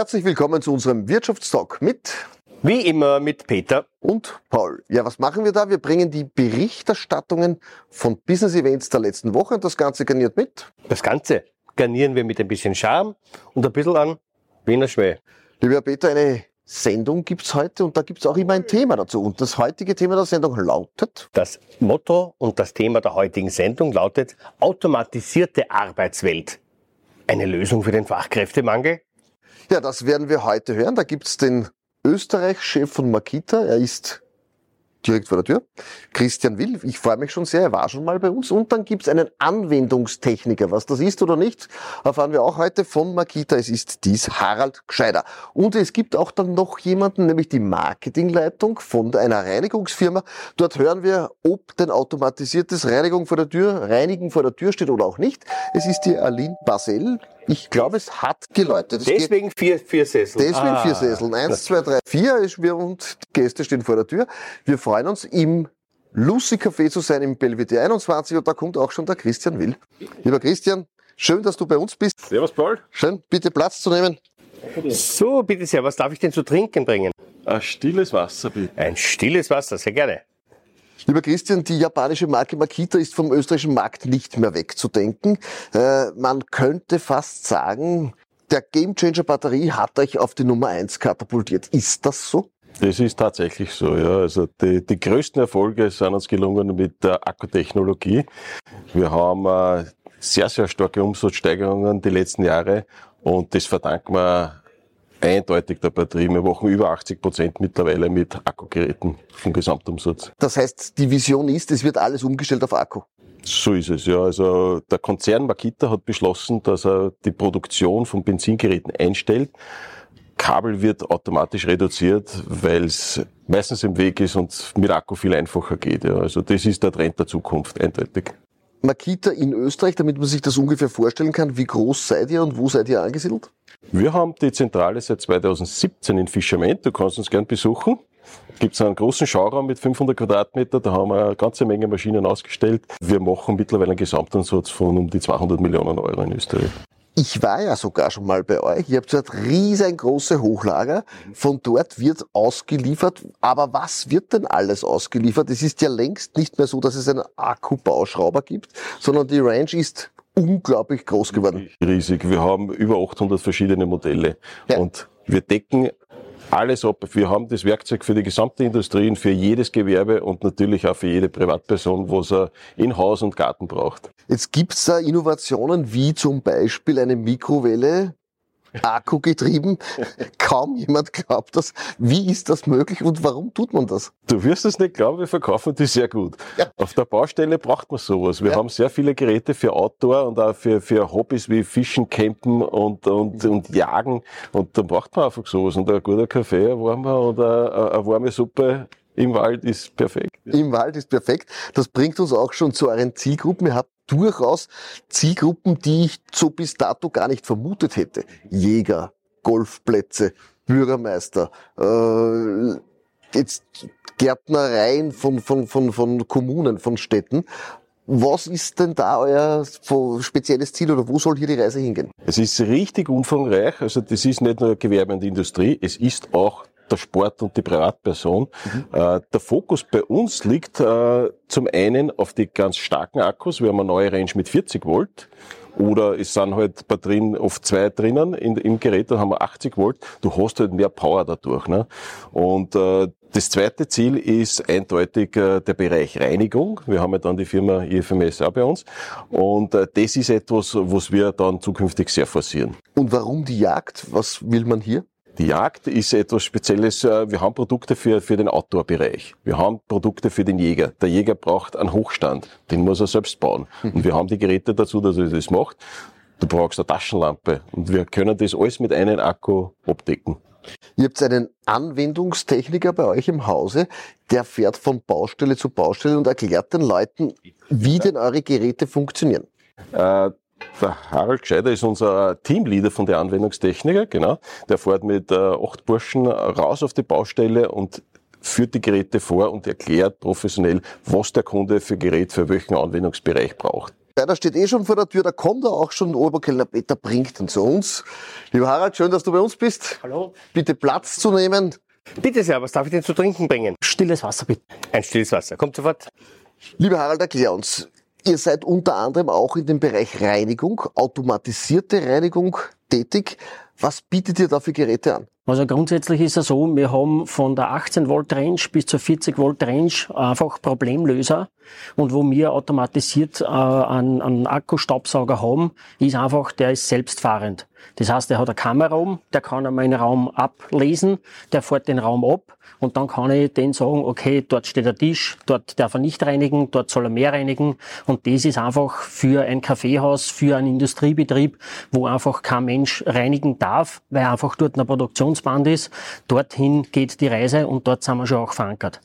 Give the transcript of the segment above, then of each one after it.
Herzlich willkommen zu unserem Wirtschaftstalk mit wie immer mit Peter und Paul. Ja, was machen wir da? Wir bringen die Berichterstattungen von Business Events der letzten Woche und das Ganze garniert mit. Das Ganze garnieren wir mit ein bisschen Charme und ein bisschen an Wiener Schmäh. Lieber Peter, eine Sendung gibt's heute und da gibt's auch immer ein Thema dazu. Und das heutige Thema der Sendung lautet? Das Motto und das Thema der heutigen Sendung lautet automatisierte Arbeitswelt. Eine Lösung für den Fachkräftemangel? Ja, das werden wir heute hören. Da gibt's den Österreich-Chef von Makita. Er ist direkt vor der Tür. Christian Will, ich freue mich schon sehr, er war schon mal bei uns. Und dann gibt's einen Anwendungstechniker. Was das ist oder nicht, erfahren wir auch heute von Makita. Es ist dies Harald Gscheider. Und es gibt auch dann noch jemanden, nämlich die Marketingleitung von einer Reinigungsfirma. Dort hören wir, ob denn automatisiertes Reinigung vor der Tür, Reinigen vor der Tür steht oder auch nicht. Es ist die Aline Basel. Ich glaube, es hat geläutet. Es deswegen vier, vier Sessel. Deswegen ah. vier Sesseln. Eins, zwei, drei, vier. Wir und die Gäste stehen vor der Tür. Wir freuen uns im Lucy Café zu sein im Belvedere 21 und da kommt auch schon der Christian Will. Lieber Christian, schön, dass du bei uns bist. Servus Paul. Schön, bitte Platz zu nehmen. So, bitte sehr, was darf ich denn zu trinken bringen? Ein stilles Wasser, bitte. Ein stilles Wasser, sehr gerne. Lieber Christian, die japanische Marke Makita ist vom österreichischen Markt nicht mehr wegzudenken. Äh, man könnte fast sagen, der Gamechanger Batterie hat euch auf die Nummer eins katapultiert. Ist das so? Das ist tatsächlich so, ja. Also die, die größten Erfolge sind uns gelungen mit der Akkutechnologie. Wir haben äh, sehr, sehr starke Umsatzsteigerungen die letzten Jahre und das verdanken wir eindeutig der Batterie. Wir machen über 80 Prozent mittlerweile mit Akkugeräten vom Gesamtumsatz. Das heißt, die Vision ist, es wird alles umgestellt auf Akku. So ist es, ja. Also der Konzern Makita hat beschlossen, dass er die Produktion von Benzingeräten einstellt. Kabel wird automatisch reduziert, weil es meistens im Weg ist und mit Akku viel einfacher geht. Ja. Also das ist der Trend der Zukunft, eindeutig. Makita in Österreich, damit man sich das ungefähr vorstellen kann, wie groß seid ihr und wo seid ihr angesiedelt? Wir haben die Zentrale seit 2017 in Fischerment. Du kannst uns gern besuchen. Gibt es einen großen Schauraum mit 500 Quadratmeter, da haben wir eine ganze Menge Maschinen ausgestellt. Wir machen mittlerweile einen Gesamtansatz von um die 200 Millionen Euro in Österreich. Ich war ja sogar schon mal bei euch. Ihr habt dort riesengroße Hochlager. Von dort wird ausgeliefert. Aber was wird denn alles ausgeliefert? Es ist ja längst nicht mehr so, dass es einen Akkubauschrauber gibt, sondern die Range ist unglaublich groß geworden. Riesig. Wir haben über 800 verschiedene Modelle. Ja. Und wir decken alles ab. Wir haben das Werkzeug für die gesamte Industrie und für jedes Gewerbe und natürlich auch für jede Privatperson, was er in Haus und Garten braucht. Jetzt gibt's da Innovationen wie zum Beispiel eine Mikrowelle, Akku getrieben. Kaum jemand glaubt das. Wie ist das möglich und warum tut man das? Du wirst es nicht glauben, wir verkaufen die sehr gut. Ja. Auf der Baustelle braucht man sowas. Wir ja. haben sehr viele Geräte für Outdoor und auch für, für Hobbys wie Fischen, Campen und, und, und Jagen. Und dann braucht man einfach sowas. Und ein guter Kaffee, ein warmer oder eine warme Suppe im Wald ist perfekt. Im Wald ist perfekt. Das bringt uns auch schon zu euren Zielgruppen. Ihr habt durchaus Zielgruppen, die ich so bis dato gar nicht vermutet hätte. Jäger, Golfplätze, Bürgermeister, äh, jetzt Gärtnereien von, von, von, von Kommunen, von Städten. Was ist denn da euer spezielles Ziel oder wo soll hier die Reise hingehen? Es ist richtig umfangreich. Also das ist nicht nur Gewerbe und Industrie, es ist auch der Sport und die Privatperson. Mhm. Äh, der Fokus bei uns liegt äh, zum einen auf die ganz starken Akkus. Wir haben eine neue Range mit 40 Volt. Oder es sind halt Batterien oft zwei drinnen in, im Gerät, da haben wir 80 Volt. Du hast halt mehr Power dadurch. Ne? Und äh, das zweite Ziel ist eindeutig äh, der Bereich Reinigung. Wir haben ja dann die Firma IFMS auch bei uns. Und äh, das ist etwas, was wir dann zukünftig sehr forcieren. Und warum die Jagd? Was will man hier? Die Jagd ist etwas Spezielles. Äh, wir haben Produkte für, für den Outdoor-Bereich. Wir haben Produkte für den Jäger. Der Jäger braucht einen Hochstand. Den muss er selbst bauen. Und wir haben die Geräte dazu, dass er das macht. Du brauchst eine Taschenlampe. Und wir können das alles mit einem Akku abdecken. Ihr habt einen Anwendungstechniker bei euch im Hause, der fährt von Baustelle zu Baustelle und erklärt den Leuten, wie denn eure Geräte funktionieren. Äh, der Harald Gscheider ist unser Teamleader von der Anwendungstechniker, genau. Der fährt mit äh, acht Burschen raus auf die Baustelle und führt die Geräte vor und erklärt professionell, was der Kunde für Gerät für welchen Anwendungsbereich braucht. Schneider steht eh schon vor der Tür, da kommt er auch schon, Oberkellner Peter bringt ihn zu uns. Lieber Harald, schön, dass du bei uns bist. Hallo. Bitte Platz zu nehmen. Bitte sehr, was darf ich denn zu trinken bringen? Stilles Wasser bitte. Ein stilles Wasser. Kommt sofort. Lieber Harald, erklär uns. Ihr seid unter anderem auch in dem Bereich Reinigung, automatisierte Reinigung tätig. Was bietet ihr da für Geräte an? Also grundsätzlich ist es so, wir haben von der 18 Volt Range bis zur 40 Volt Range einfach Problemlöser. Und wo wir automatisiert äh, einen, einen Akkustaubsauger haben, ist einfach, der ist selbstfahrend. Das heißt, der hat eine Kamera um, der kann einmal einen Raum ablesen, der fährt den Raum ab und dann kann ich den sagen, okay, dort steht der Tisch, dort darf er nicht reinigen, dort soll er mehr reinigen. Und das ist einfach für ein Kaffeehaus, für einen Industriebetrieb, wo einfach kein Mensch reinigen darf, weil einfach dort ein Produktionsband ist. Dorthin geht die Reise und dort sind wir schon auch verankert.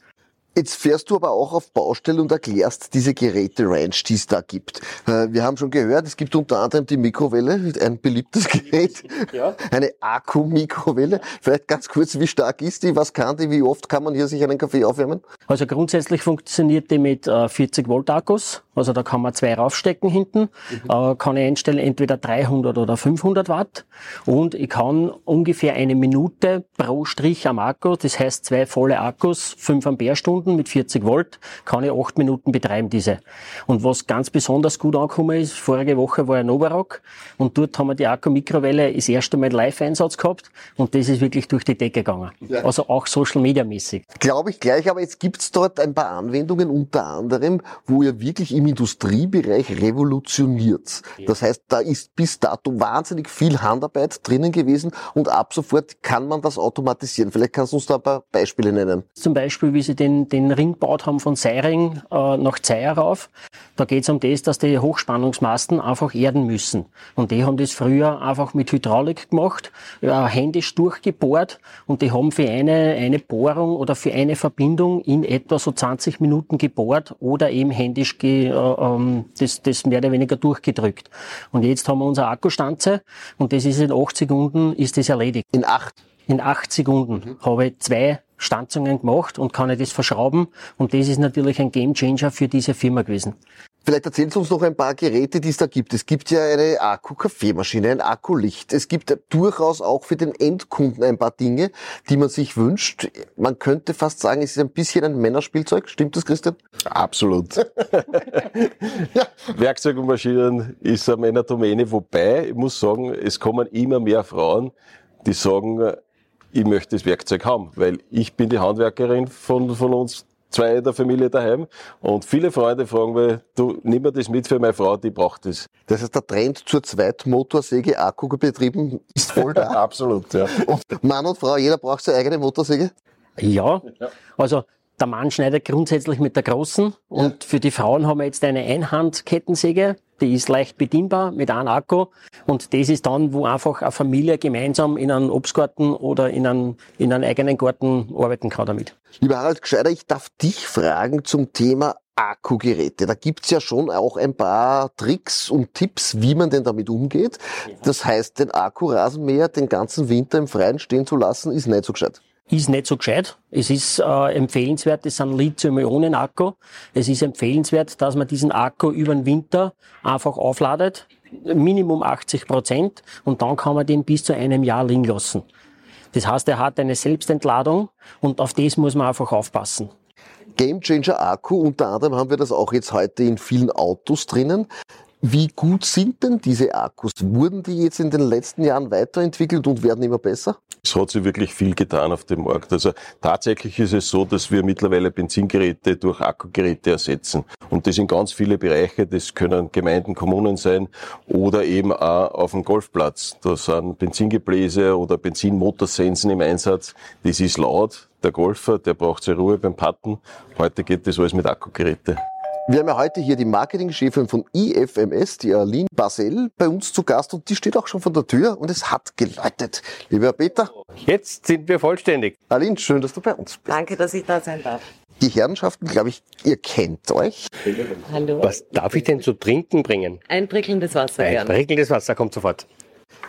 Jetzt fährst du aber auch auf Baustelle und erklärst diese Geräte-Range, die es da gibt. Äh, wir haben schon gehört, es gibt unter anderem die Mikrowelle, ein beliebtes Gerät, ja. eine Akku-Mikrowelle. Vielleicht ganz kurz, wie stark ist die, was kann die, wie oft kann man hier sich einen Kaffee aufwärmen? Also grundsätzlich funktioniert die mit 40 äh, Volt Akkus, also da kann man zwei raufstecken hinten, mhm. Äh, kann ich einstellen entweder 300 oder 500 Watt und ich kann ungefähr eine Minute pro Strich am Akku, das heißt zwei volle Akkus, 5 Ampere-Stunden, Stunden mit 40 Volt kann ich acht Minuten betreiben, diese. Und was ganz besonders gut angekommen ist, vorige Woche war ein Novarock und dort haben wir die Akku-Mikrowelle das erste Mal Live-Einsatz gehabt und das ist wirklich durch die Decke gegangen. Ja. Also auch Social-Media-mäßig. Glaube ich gleich, aber jetzt gibt's dort ein paar Anwendungen, unter anderem, wo ihr wirklich im Industriebereich revolutioniert. Ja. Das heißt, da ist bis dato wahnsinnig viel Handarbeit drinnen gewesen und ab sofort kann man das automatisieren. Vielleicht kannst du uns da ein paar Beispiele nennen. Zum Beispiel, wie sie den, den Ring gebaut haben von Seiring äh, nach Zeier rauf. Da geht es um das, dass die Hochspannungsmasten einfach erden müssen. Und die haben das früher einfach mit Hydraulik gemacht, ja, händisch durchgebohrt und die haben für eine, eine Bohrung oder für eine Verbindung in etwa so 20 Minuten gebohrt oder eben händisch ge, äh, ähm, das, das mehr oder weniger durchgedrückt. Und jetzt haben wir unsere Akkustanze und das ist in acht Sekunden ist das erledigt. In acht? In acht Sekunden mhm. habe ich zwei Stanzungen gemacht und kann ich das verschrauben. Und das ist natürlich ein Gamechanger für diese Firma gewesen. Vielleicht erzählen Sie uns noch ein paar Geräte, die es da gibt. Es gibt ja eine Akku-Kaffeemaschine, ein Akkulicht. Es gibt durchaus auch für den Endkunden ein paar Dinge, die man sich wünscht. Man könnte fast sagen, es ist ein bisschen ein Männerspielzeug. Stimmt das, Christian? Absolut. ja. Werkzeug und Maschinen ist eine Männerdomäne, wobei ich muss sagen, es kommen immer mehr Frauen, die sagen, ich möchte das Werkzeug haben, weil ich bin die Handwerkerin von, von uns zwei der Familie daheim und viele Freunde fragen mich, du, nimm mir das mit für meine Frau, die braucht das. Das heißt, der Trend zur Zweitmotorsäge Akku betrieben ist voll da. Absolut, ja. Und Mann und Frau, jeder braucht seine eigene Motorsäge? Ja, also der Mann schneidet grundsätzlich mit der großen und ja. für die Frauen haben wir jetzt eine Einhandkettensäge, die ist leicht bedienbar mit einem Akku und das ist dann, wo einfach eine Familie gemeinsam in einem Obstgarten oder in einem, in einem eigenen Garten arbeiten kann damit. Lieber Harald Gescheiter, ich darf dich fragen zum Thema Akkugeräte. Da gibt's ja schon auch ein paar Tricks und Tipps, wie man denn damit umgeht. Das heißt, den Akkurasenmäher den ganzen Winter im Freien stehen zu lassen, ist nicht so gescheit ist nicht so gescheit. Es ist äh, empfehlenswert, das sind Lithium-Ionen-Akku. Es ist empfehlenswert, dass man diesen Akku über den Winter einfach aufladet, Minimum 80 Prozent, und dann kann man den bis zu einem Jahr liegen lassen. Das heißt, er hat eine Selbstentladung und auf das muss man einfach aufpassen. Gamechanger Akku, unter anderem haben wir das auch jetzt heute in vielen Autos drinnen. Wie gut sind denn diese Akkus? Wurden die jetzt in den letzten Jahren weiterentwickelt und werden immer besser? Es hat sich wirklich viel getan auf dem Markt. Also tatsächlich ist es so, dass wir mittlerweile Benzingeräte durch Akkugeräte ersetzen. Und das in ganz viele Bereiche. Das können Gemeinden, Kommunen sein oder eben auch auf dem Golfplatz. Da sind Benzingebläse oder Benzinmotorsensen im Einsatz. Das ist laut. Der Golfer, der braucht seine Ruhe beim Patten. Heute geht das alles mit Akkugeräte. Wir haben ja heute hier die Marketingchefin von IFMS, die Aline Basel, bei uns zu Gast und die steht auch schon vor der Tür und es hat geläutet. Lieber Peter. Jetzt sind wir vollständig. Aline, schön, dass du bei uns bist. Danke, dass ich da sein darf. Die Herrenschaften, glaube ich, ihr kennt euch. Hallo. Was darf ich denn zu trinken bringen? Ein prickelndes Wasser, Ein gern. prickelndes Wasser kommt sofort.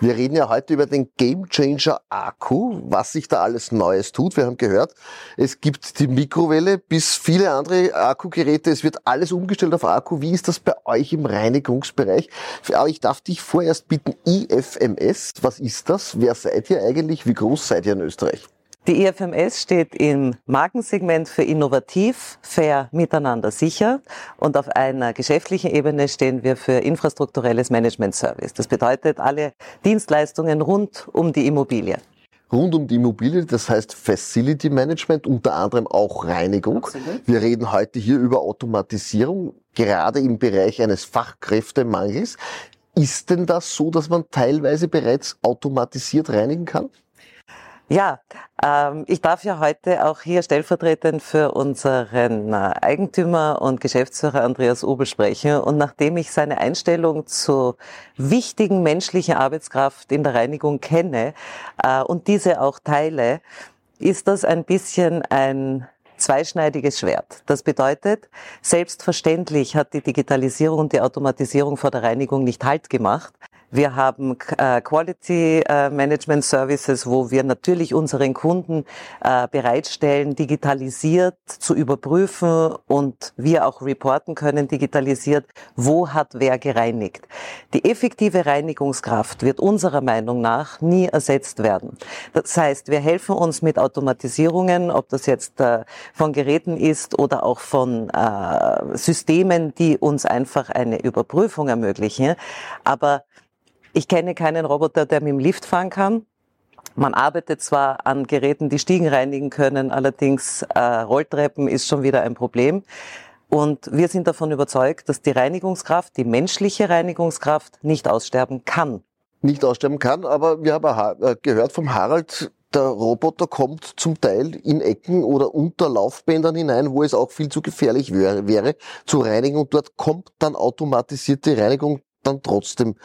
Wir reden ja heute über den Gamechanger Akku, was sich da alles Neues tut. Wir haben gehört, es gibt die Mikrowelle bis viele andere Akkugeräte. Es wird alles umgestellt auf Akku. Wie ist das bei euch im Reinigungsbereich? Aber ich darf dich vorerst bitten, IFMS, was ist das? Wer seid ihr eigentlich? Wie groß seid ihr in Österreich? Die IFMS steht im Markensegment für innovativ, fair, miteinander sicher und auf einer geschäftlichen Ebene stehen wir für infrastrukturelles Management Service. Das bedeutet alle Dienstleistungen rund um die Immobilie rund um die Immobilie, das heißt Facility Management, unter anderem auch Reinigung. Absolut. Wir reden heute hier über Automatisierung, gerade im Bereich eines Fachkräftemangels. Ist denn das so, dass man teilweise bereits automatisiert reinigen kann? Ja, ähm, ich darf ja heute auch hier stellvertretend für unseren äh, Eigentümer und Geschäftsführer Andreas Ubel sprechen. Und nachdem ich seine Einstellung zur wichtigen menschlichen Arbeitskraft in der Reinigung kenne äh, und diese auch teile, ist das ein bisschen ein zweischneidiges Schwert. Das bedeutet, selbstverständlich hat die Digitalisierung und die Automatisierung vor der Reinigung nicht Halt gemacht. Wir haben äh, Quality äh, Management Services, wo wir natürlich unseren Kunden äh, bereitstellen, digitalisiert zu überprüfen und wir auch reporten können, digitalisiert, wo hat wer gereinigt. Die effektive Reinigungskraft wird unserer Meinung nach nie ersetzt werden. Das heißt, wir helfen uns mit Automatisierungen, ob das jetzt von Geräten ist oder auch von Systemen, die uns einfach eine Überprüfung ermöglichen. Aber ich kenne keinen Roboter, der mit dem Lift fahren kann. Man arbeitet zwar an Geräten, die Stiegen reinigen können, allerdings äh, Rolltreppen ist schon wieder ein Problem. Und wir sind davon überzeugt, dass die Reinigungskraft, die menschliche Reinigungskraft nicht aussterben kann. Nicht aussterben kann, aber wir haben äh, gehört vom Harald, der Roboter kommt zum Teil in Ecken oder unter Laufbändern hinein, wo es auch viel zu gefährlich wäre, wäre zu reinigen und dort kommt dann automatisierte Reinigung dann trotzdem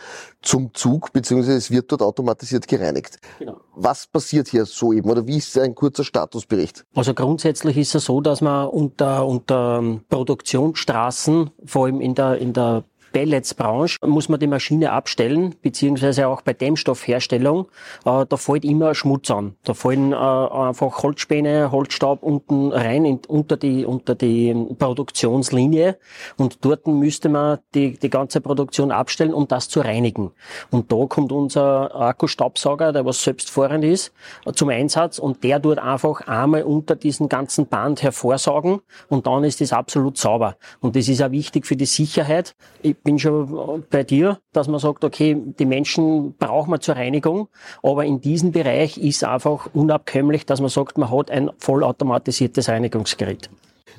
zum Zug, beziehungsweise es wird dort automatisiert gereinigt. Genau. Was passiert hier so eben oder wie ist ein kurzer Statusbericht? Also grundsätzlich ist es so, dass man unter, unter Produktionsstraßen, vor allem in der, in der Pelletsbranche muss man die Maschine abstellen, beziehungsweise auch bei Dämmstoffherstellung, äh, da fällt immer Schmutz an. Da fallen äh, einfach Holzspäne, Holzstaub unten rein in, unter, die, unter die Produktionslinie und dort müsste man die, die ganze Produktion abstellen, um das zu reinigen. Und da kommt unser Akkustaubsauger, der was selbstfahrend ist, zum Einsatz und der tut einfach einmal unter diesen ganzen Band hervorsaugen und dann ist es absolut sauber. Und das ist auch wichtig für die Sicherheit. Ich bin schon bei dir, dass man sagt, okay, die Menschen brauchen wir zur Reinigung, aber in diesem Bereich ist einfach unabkömmlich, dass man sagt, man hat ein vollautomatisiertes Reinigungsgerät.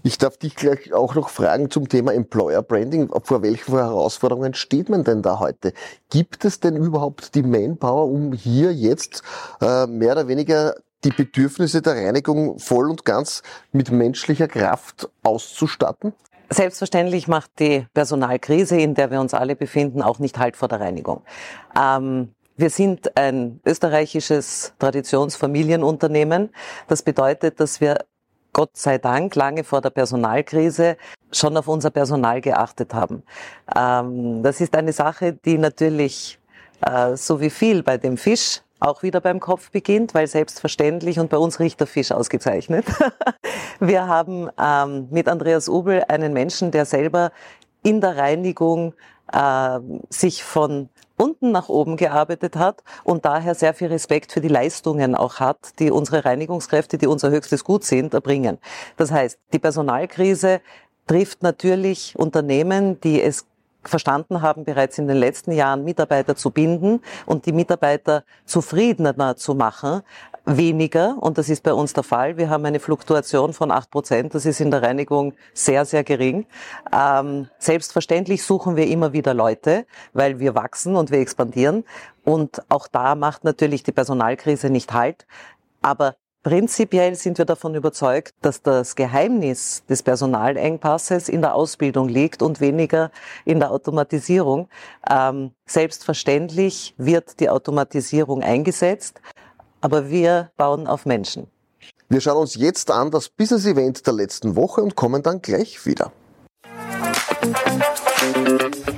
Ich darf dich gleich auch noch fragen zum Thema Employer Branding. Vor welchen Herausforderungen steht man denn da heute? Gibt es denn überhaupt die Manpower, um hier jetzt äh, mehr oder weniger die Bedürfnisse der Reinigung voll und ganz mit menschlicher Kraft auszustatten? Selbstverständlich macht die Personalkrise, in der wir uns alle befinden, auch nicht Halt vor der Reinigung. Ähm, wir sind ein österreichisches Traditionsfamilienunternehmen. Das bedeutet, dass wir Gott sei Dank lange vor der Personalkrise schon auf unser Personal geachtet haben. Ähm, das ist eine Sache, die natürlich äh, so wie viel bei dem Fisch auch wieder beim Kopf beginnt, weil selbstverständlich und bei uns riecht der Fisch ausgezeichnet. Wir haben ähm, mit Andreas Ubel einen Menschen, der selber in der Reinigung äh, sich von unten nach oben gearbeitet hat und daher sehr viel Respekt für die Leistungen auch hat, die unsere Reinigungskräfte, die unser höchstes Gut sind, erbringen. Das heißt, die Personalkrise trifft natürlich Unternehmen, die es verstanden haben, bereits in den letzten Jahren Mitarbeiter zu binden und die Mitarbeiter zufriedener zu machen, weniger, und das ist bei uns der Fall. Wir haben eine Fluktuation von acht Prozent. Das ist in der Reinigung sehr, sehr gering. Ähm, selbstverständlich suchen wir immer wieder Leute, weil wir wachsen und wir expandieren. Und auch da macht natürlich die Personalkrise nicht Halt. Aber Prinzipiell sind wir davon überzeugt, dass das Geheimnis des Personalengpasses in der Ausbildung liegt und weniger in der Automatisierung. Ähm, selbstverständlich wird die Automatisierung eingesetzt, aber wir bauen auf Menschen. Wir schauen uns jetzt an das Business Event der letzten Woche und kommen dann gleich wieder. Musik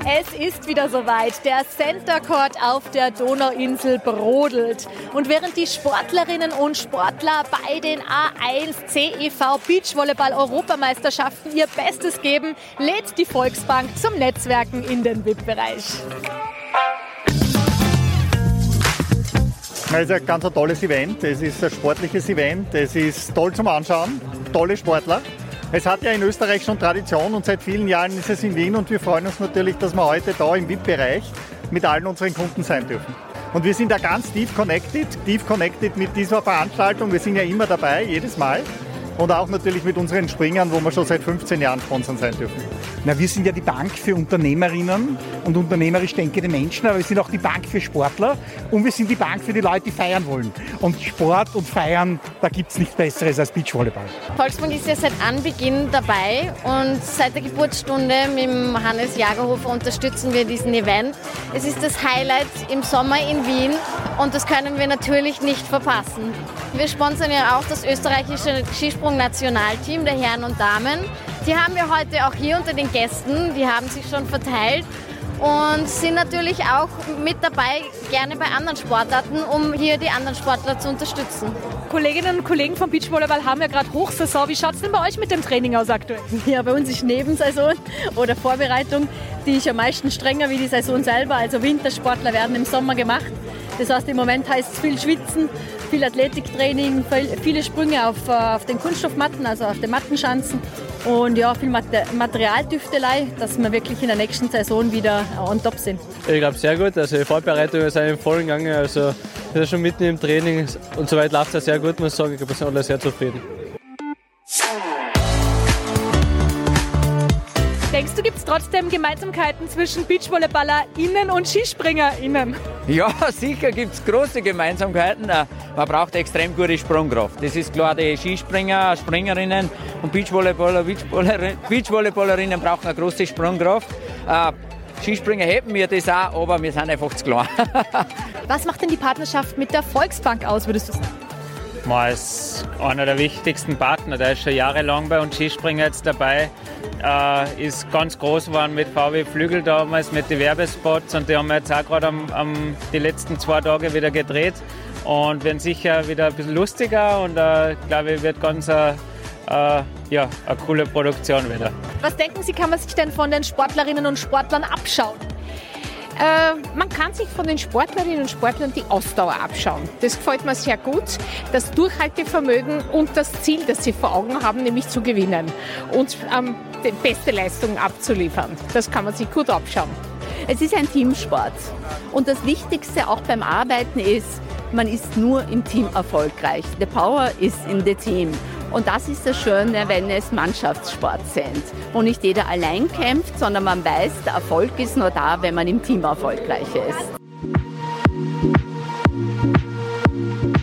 Es ist wieder soweit. Der Center Court auf der Donauinsel brodelt. Und während die Sportlerinnen und Sportler bei den A1 CEV Beachvolleyball Europameisterschaften ihr Bestes geben, lädt die Volksbank zum Netzwerken in den VIP-Bereich. Es ist ein ganz tolles Event. Es ist ein sportliches Event. Es ist toll zum Anschauen. Tolle Sportler. Es hat ja in Österreich schon Tradition und seit vielen Jahren ist es in Wien und wir freuen uns natürlich, dass wir heute da im VIP-Bereich mit allen unseren Kunden sein dürfen. Und wir sind da ganz tief connected, tief connected mit dieser Veranstaltung. Wir sind ja immer dabei, jedes Mal. Und auch natürlich mit unseren Springern, wo wir schon seit 15 Jahren sponsern sein dürfen. Na, wir sind ja die Bank für Unternehmerinnen und unternehmerisch denkende Menschen, aber wir sind auch die Bank für Sportler und wir sind die Bank für die Leute, die feiern wollen. Und Sport und Feiern, da gibt es nichts Besseres als Beachvolleyball. Volksbank ist ja seit Anbeginn dabei und seit der Geburtsstunde mit dem Hannes Jagerhofer unterstützen wir diesen Event. Es ist das Highlight im Sommer in Wien und das können wir natürlich nicht verpassen. Wir sponsern ja auch das österreichische Skisprung-Nationalteam der Herren und Damen. Die haben wir heute auch hier unter den Gästen. Die haben sich schon verteilt und sind natürlich auch mit dabei, gerne bei anderen Sportarten, um hier die anderen Sportler zu unterstützen. Kolleginnen und Kollegen vom Beachvolleyball haben ja gerade Hochsaison. Wie schaut es denn bei euch mit dem Training aus aktuell? Ja, bei uns ist Nebensaison oder Vorbereitung, die ist am meisten strenger wie die Saison selber. Also Wintersportler werden im Sommer gemacht. Das heißt, im Moment heißt es viel Schwitzen, viel Athletiktraining, viele Sprünge auf, äh, auf den Kunststoffmatten, also auf den Mattenschanzen und ja, viel Materialtüftelei, dass wir wirklich in der nächsten Saison wieder on top sind. Ich glaube sehr gut. Also die Vorbereitungen sind im vollen Gange. Also wir sind schon mitten im Training und soweit läuft es sehr gut, muss ich sagen. Ich glaube, wir sind alle sehr zufrieden. Denkst du, gibt es trotzdem Gemeinsamkeiten zwischen BeachvolleyballerInnen und SkispringerInnen? Ja, sicher gibt es große Gemeinsamkeiten. Äh, man braucht extrem gute Sprungkraft. Das ist klar, die Skispringer, Springerinnen und Beachvolleyballer, Beachvolleyballerinnen brauchen eine große Sprungkraft. Äh, Skispringer hätten wir das auch, aber wir sind einfach zu klar. Was macht denn die Partnerschaft mit der Volksbank aus, würdest du sagen? Man ist einer der wichtigsten Partner. Der ist schon jahrelang bei uns Skispringer jetzt dabei. Äh, ist ganz groß geworden mit VW Flügel damals, mit den Werbespots. Und die haben wir jetzt auch gerade am, am, die letzten zwei Tage wieder gedreht. Und werden sicher wieder ein bisschen lustiger. Und äh, glaube ich, wird ganz äh, ja, eine coole Produktion wieder. Was denken Sie, kann man sich denn von den Sportlerinnen und Sportlern abschauen? Äh, man kann sich von den Sportlerinnen und Sportlern die Ausdauer abschauen. Das gefällt mir sehr gut. Das Durchhaltevermögen und das Ziel, das sie vor Augen haben, nämlich zu gewinnen und ähm, die beste Leistung abzuliefern. Das kann man sich gut abschauen. Es ist ein Teamsport. Und das Wichtigste auch beim Arbeiten ist, man ist nur im Team erfolgreich. The power is in the team. Und das ist das Schöne, wenn es Mannschaftssport sind, wo nicht jeder allein kämpft, sondern man weiß, der Erfolg ist nur da, wenn man im Team erfolgreich ist.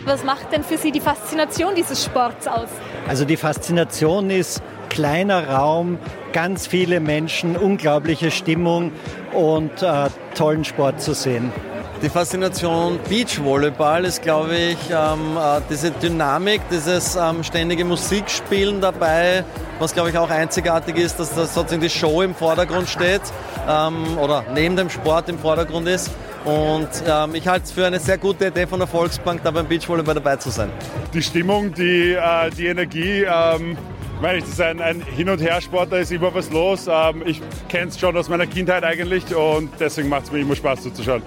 Was macht denn für Sie die Faszination dieses Sports aus? Also die Faszination ist kleiner Raum, ganz viele Menschen, unglaubliche Stimmung und äh, tollen Sport zu sehen. Die Faszination Beachvolleyball ist, glaube ich, ähm, äh, diese Dynamik, dieses ähm, ständige Musikspielen dabei, was, glaube ich, auch einzigartig ist, dass das sozusagen die Show im Vordergrund steht ähm, oder neben dem Sport im Vordergrund ist. Und ähm, ich halte es für eine sehr gute Idee von der Volksbank, da beim Beachvolleyball dabei zu sein. Die Stimmung, die, äh, die Energie, ähm, meine ich, das ist ein, ein Hin- und Her-Sport, da ist immer was los. Ähm, ich kenne es schon aus meiner Kindheit eigentlich und deswegen macht es mir immer Spaß zuzuschauen.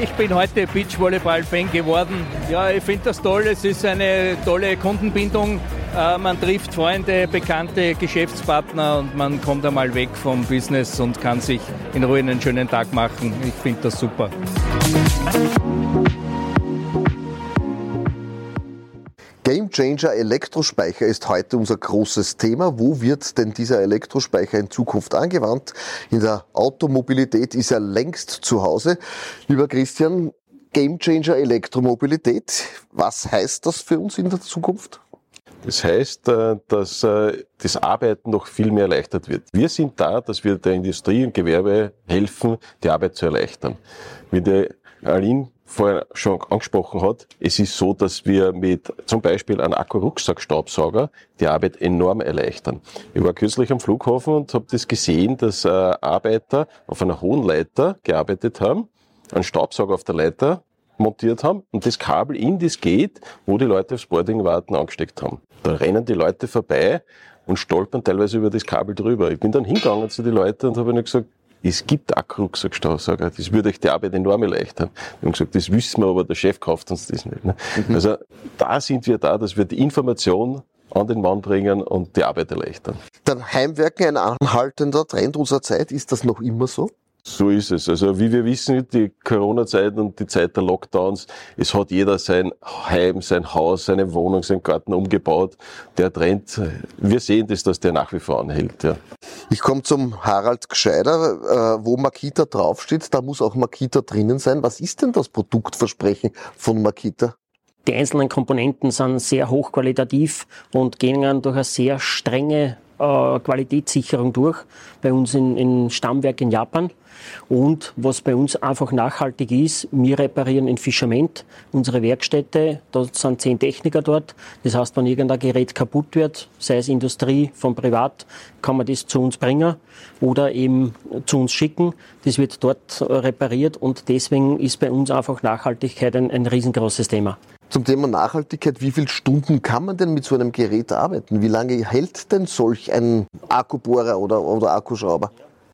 Ich bin heute Beachvolleyball-Fan geworden. Ja, ich finde das toll. Es ist eine tolle Kundenbindung. Äh, man trifft Freunde, bekannte Geschäftspartner und man kommt einmal weg vom Business und kann sich in Ruhe einen schönen Tag machen. Ich finde das super. Gamechanger Elektrospeicher ist heute unser großes Thema. Wo wird denn dieser Elektrospeicher in Zukunft angewandt? In der Automobilität ist er längst zu Hause. Lieber Christian, Gamechanger Elektromobilität, was heißt das für uns in der Zukunft? Das heißt, äh, dass äh, das Arbeiten noch viel mehr erleichtert wird. Wir sind da, dass wir der Industrie und Gewerbe helfen, die Arbeit zu erleichtern. Wie der Aline vorher schon angesprochen hat, es ist so, dass wir mit zum Beispiel einem Akku-Rucksack-Staubsauger die Arbeit enorm erleichtern. Ich war kürzlich am Flughafen und habe das gesehen, dass äh, Arbeiter auf einer hohen Leiter gearbeitet haben, einen Staubsauger auf der Leiter montiert haben und das Kabel in das Gate, wo die Leute aufs Boarding warten, angesteckt haben. Da rennen die Leute vorbei und stolpern teilweise über das Kabel drüber. Ich bin dann hingegangen zu den Leuten und habe ihnen gesagt, es gibt Akku-Rucksackstaubsauger, das würde euch die Arbeit enorm erleichtern. Wir haben gesagt, das wissen wir, aber der Chef kauft uns das nicht. Ne? Mhm. Also da sind wir da, dass wir die Information an den Mann bringen und die Arbeit erleichtern. Dann Heimwerken ein anhaltender Trend unserer Zeit, ist das noch immer so? So ist es. Also wie wir wissen, die Corona-Zeit und die Zeit der Lockdowns, es hat jeder sein Heim, sein Haus, seine Wohnung, seinen Garten umgebaut. Der Trend, wir sehen das, dass der nach wie vor anhält. Ja. Ich komme zum Harald Gscheider, äh, wo Makita draufsteht, da muss auch Makita drinnen sein. Was ist denn das Produktversprechen von Makita? Die einzelnen Komponenten sind sehr hochqualitativ und gehen durch eine sehr strenge äh, Qualitätssicherung durch bei uns in, in Stammwerk in Japan. Und was bei uns einfach nachhaltig ist, wir reparieren in Fischament unsere Werkstätte. Da sind zehn Techniker dort. Das heißt, wenn irgendein Gerät kaputt wird, sei es Industrie, von Privat, kann man das zu uns bringen oder eben zu uns schicken. Das wird dort repariert und deswegen ist bei uns einfach Nachhaltigkeit ein, ein riesengroßes Thema. Zum Thema Nachhaltigkeit, wie viele Stunden kann man denn mit so einem Gerät arbeiten? Wie lange hält denn solch ein Akkubohrer oder, oder Akkuschrauber?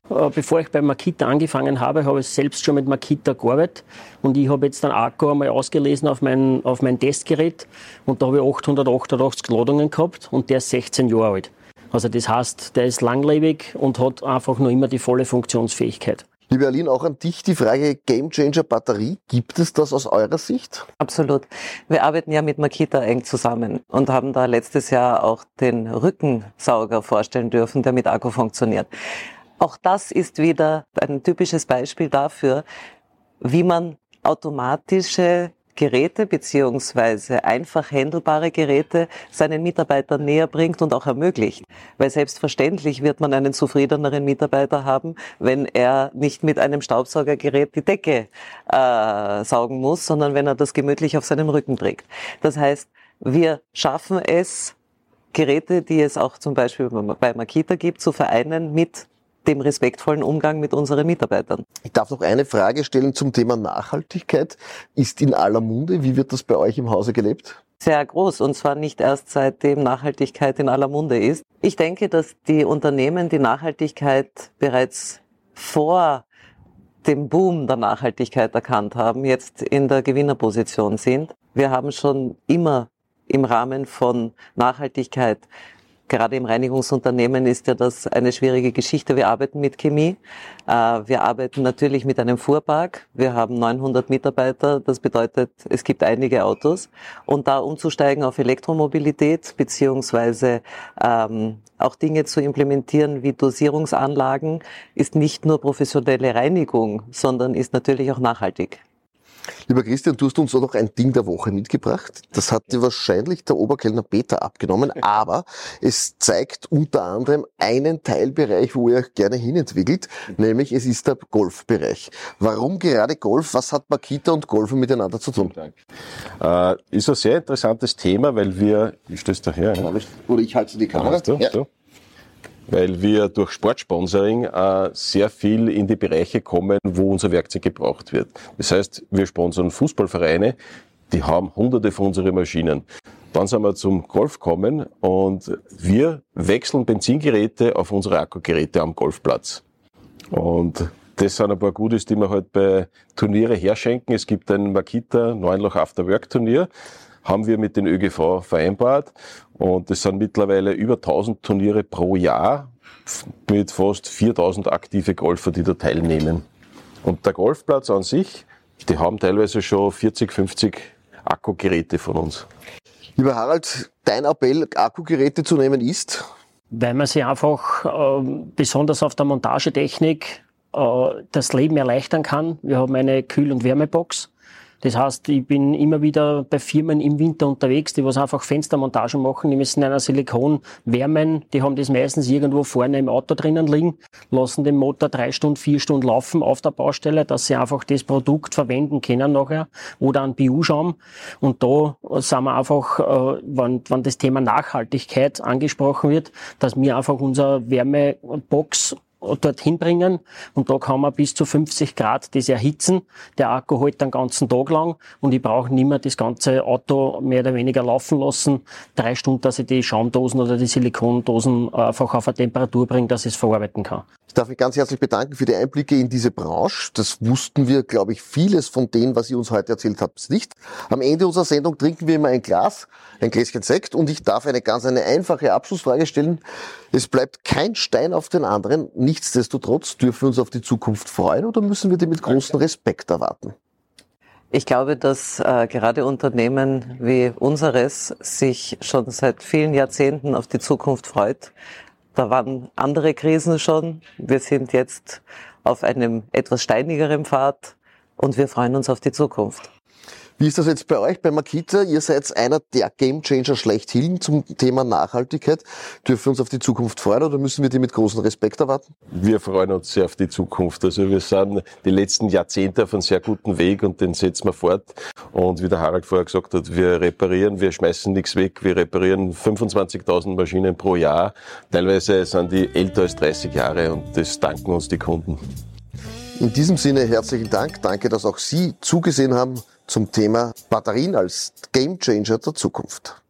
Äh, bevor ich bei Makita angefangen habe, habe ich selbst schon mit Makita gearbeitet und ich habe jetzt einen Akku einmal ausgelesen auf mein, auf mein Testgerät und da habe ich 888 Ladungen gehabt und der ist 16 Jahre alt. Also das heißt, der ist langlebig und hat einfach nur immer die volle Funktionsfähigkeit. Liebe Aline, auch an dich die Frage Gamechanger Batterie. Gibt es das aus eurer Sicht? Absolut. Wir arbeiten ja mit Makita eng zusammen und haben da letztes Jahr auch den Rückensauger vorstellen dürfen, der mit Akku funktioniert. Auch das ist wieder ein typisches Beispiel dafür, wie man automatische Geräte beziehungsweise einfach handelbare Geräte seinen Mitarbeitern näher bringt und auch ermöglicht. Weil selbstverständlich wird man einen zufriedeneren Mitarbeiter haben, wenn er nicht mit einem Staubsaugergerät die Decke äh, saugen muss, sondern wenn er das gemütlich auf seinem Rücken trägt. Das heißt, wir schaffen es, Geräte, die es auch zum Beispiel bei Makita gibt, zu vereinen mit dem respektvollen Umgang mit unseren Mitarbeitern. Ich darf noch eine Frage stellen zum Thema Nachhaltigkeit. Ist in aller Munde, wie wird das bei euch im Hause gelebt? Sehr groß und zwar nicht erst seitdem Nachhaltigkeit in aller Munde ist. Ich denke, dass die Unternehmen die Nachhaltigkeit bereits vor dem Boom der Nachhaltigkeit erkannt haben, jetzt in der Gewinnerposition sind. Wir haben schon immer im Rahmen von Nachhaltigkeit Gerade im Reinigungsunternehmen ist ja das eine schwierige Geschichte. Wir arbeiten mit Chemie. Äh, wir arbeiten natürlich mit einem Fuhrpark. Wir haben 900 Mitarbeiter. Das bedeutet, es gibt einige Autos. Und da umzusteigen auf Elektromobilität beziehungsweise ähm, auch Dinge zu implementieren wie Dosierungsanlagen ist nicht nur professionelle Reinigung, sondern ist natürlich auch nachhaltig. Lieber Christian, du hast uns auch noch ein Ding der Woche mitgebracht. Das hat dir wahrscheinlich der Oberkellner Peter abgenommen, aber es zeigt unter anderem einen Teilbereich, wo ihr euch gerne hinentwickelt, nämlich es ist der Golfbereich. Warum gerade Golf? Was hat Makita und Golf miteinander zu tun? Äh, ist ein sehr interessantes Thema, weil wir, wie stößt da her? Oder ich halte die Kamera. Du, ja. du weil wir durch Sportsponsoring äh, sehr viel in die Bereiche kommen, wo unser Werkzeug gebraucht wird. Das heißt, wir sponsern Fußballvereine, die haben hunderte von unseren Maschinen. Dann sind wir zum Golf kommen und wir wechseln Benzingeräte auf unsere Akkugeräte am Golfplatz. Und das sind ein paar Gutes, die wir halt bei Turniere herschenken. Es gibt ein Makita Neunloch After Work Turnier haben wir mit den ÖGV vereinbart. Und es sind mittlerweile über 1000 Turniere pro Jahr mit fast 4000 aktive Golfer, die da teilnehmen. Und der Golfplatz an sich, die haben teilweise schon 40, 50 Akkugeräte von uns. Lieber Harald, dein Appell, Akkugeräte zu nehmen ist? Weil man sie einfach äh, besonders auf der Montagetechnik äh, das Leben erleichtern kann. Wir haben eine Kühl- und Wärmebox Das heißt, ich bin immer wieder bei Firmen im Winter unterwegs, die was einfach Fenstermontage machen. Die müssen einer Silikon wärmen. Die haben das meistens irgendwo vorne im Auto drinnen liegen, lassen den Motor drei Stunden, vier Stunden laufen auf der Baustelle, dass sie einfach das Produkt verwenden können nachher oder einen BU-Schaum. Und da sind wir einfach, äh, wenn, wenn das Thema Nachhaltigkeit angesprochen wird, dass wir einfach unser Wärmebox dorthin bringen und da kann man bis zu 50 Grad das erhitzen. Der Akku hält den ganzen Tag lang und ich brauche nicht mehr das ganze Auto mehr oder weniger laufen lassen. Drei Stunden, dass ich die Schaumdosen oder die Silikondosen einfach auf eine Temperatur bringe, dass ich es verarbeiten kann. Ich darf mich ganz herzlich bedanken für die Einblicke in diese Branche. Das wussten wir, glaube ich, vieles von dem, was ihr uns heute erzählt habt, nicht. Am Ende unserer Sendung trinken wir immer ein Glas, ein Gläschen Sekt und ich darf eine ganz eine einfache Abschlussfrage stellen. Es bleibt kein Stein auf den anderen. Nichtsdestotrotz dürfen wir uns auf die Zukunft freuen oder müssen wir die mit großem Respekt erwarten? Ich glaube, dass äh, gerade Unternehmen wie unseres sich schon seit vielen Jahrzehnten auf die Zukunft freut. Da waren andere Krisen schon. Wir sind jetzt auf einem etwas steinigeren Pfad und wir freuen uns auf die Zukunft. Wie ist das jetzt bei euch, bei Makita? Ihr seid einer der Gamechanger schlechthin zum Thema Nachhaltigkeit. Dürfen wir uns auf die Zukunft freuen oder müssen wir die mit großem Respekt erwarten? Wir freuen uns sehr auf die Zukunft. Also wir sind die letzten Jahrzehnte auf einem sehr guten Weg und den setzen wir fort. Und wie der Harald vorher gesagt hat, wir reparieren, wir schmeißen nichts weg. Wir reparieren 25.000 Maschinen pro Jahr. Teilweise sind die älter als 30 Jahre und das danken uns die Kunden. In diesem Sinne herzlichen Dank. Danke, dass auch Sie zugesehen haben zum Thema Batterien als Gamechanger der Zukunft.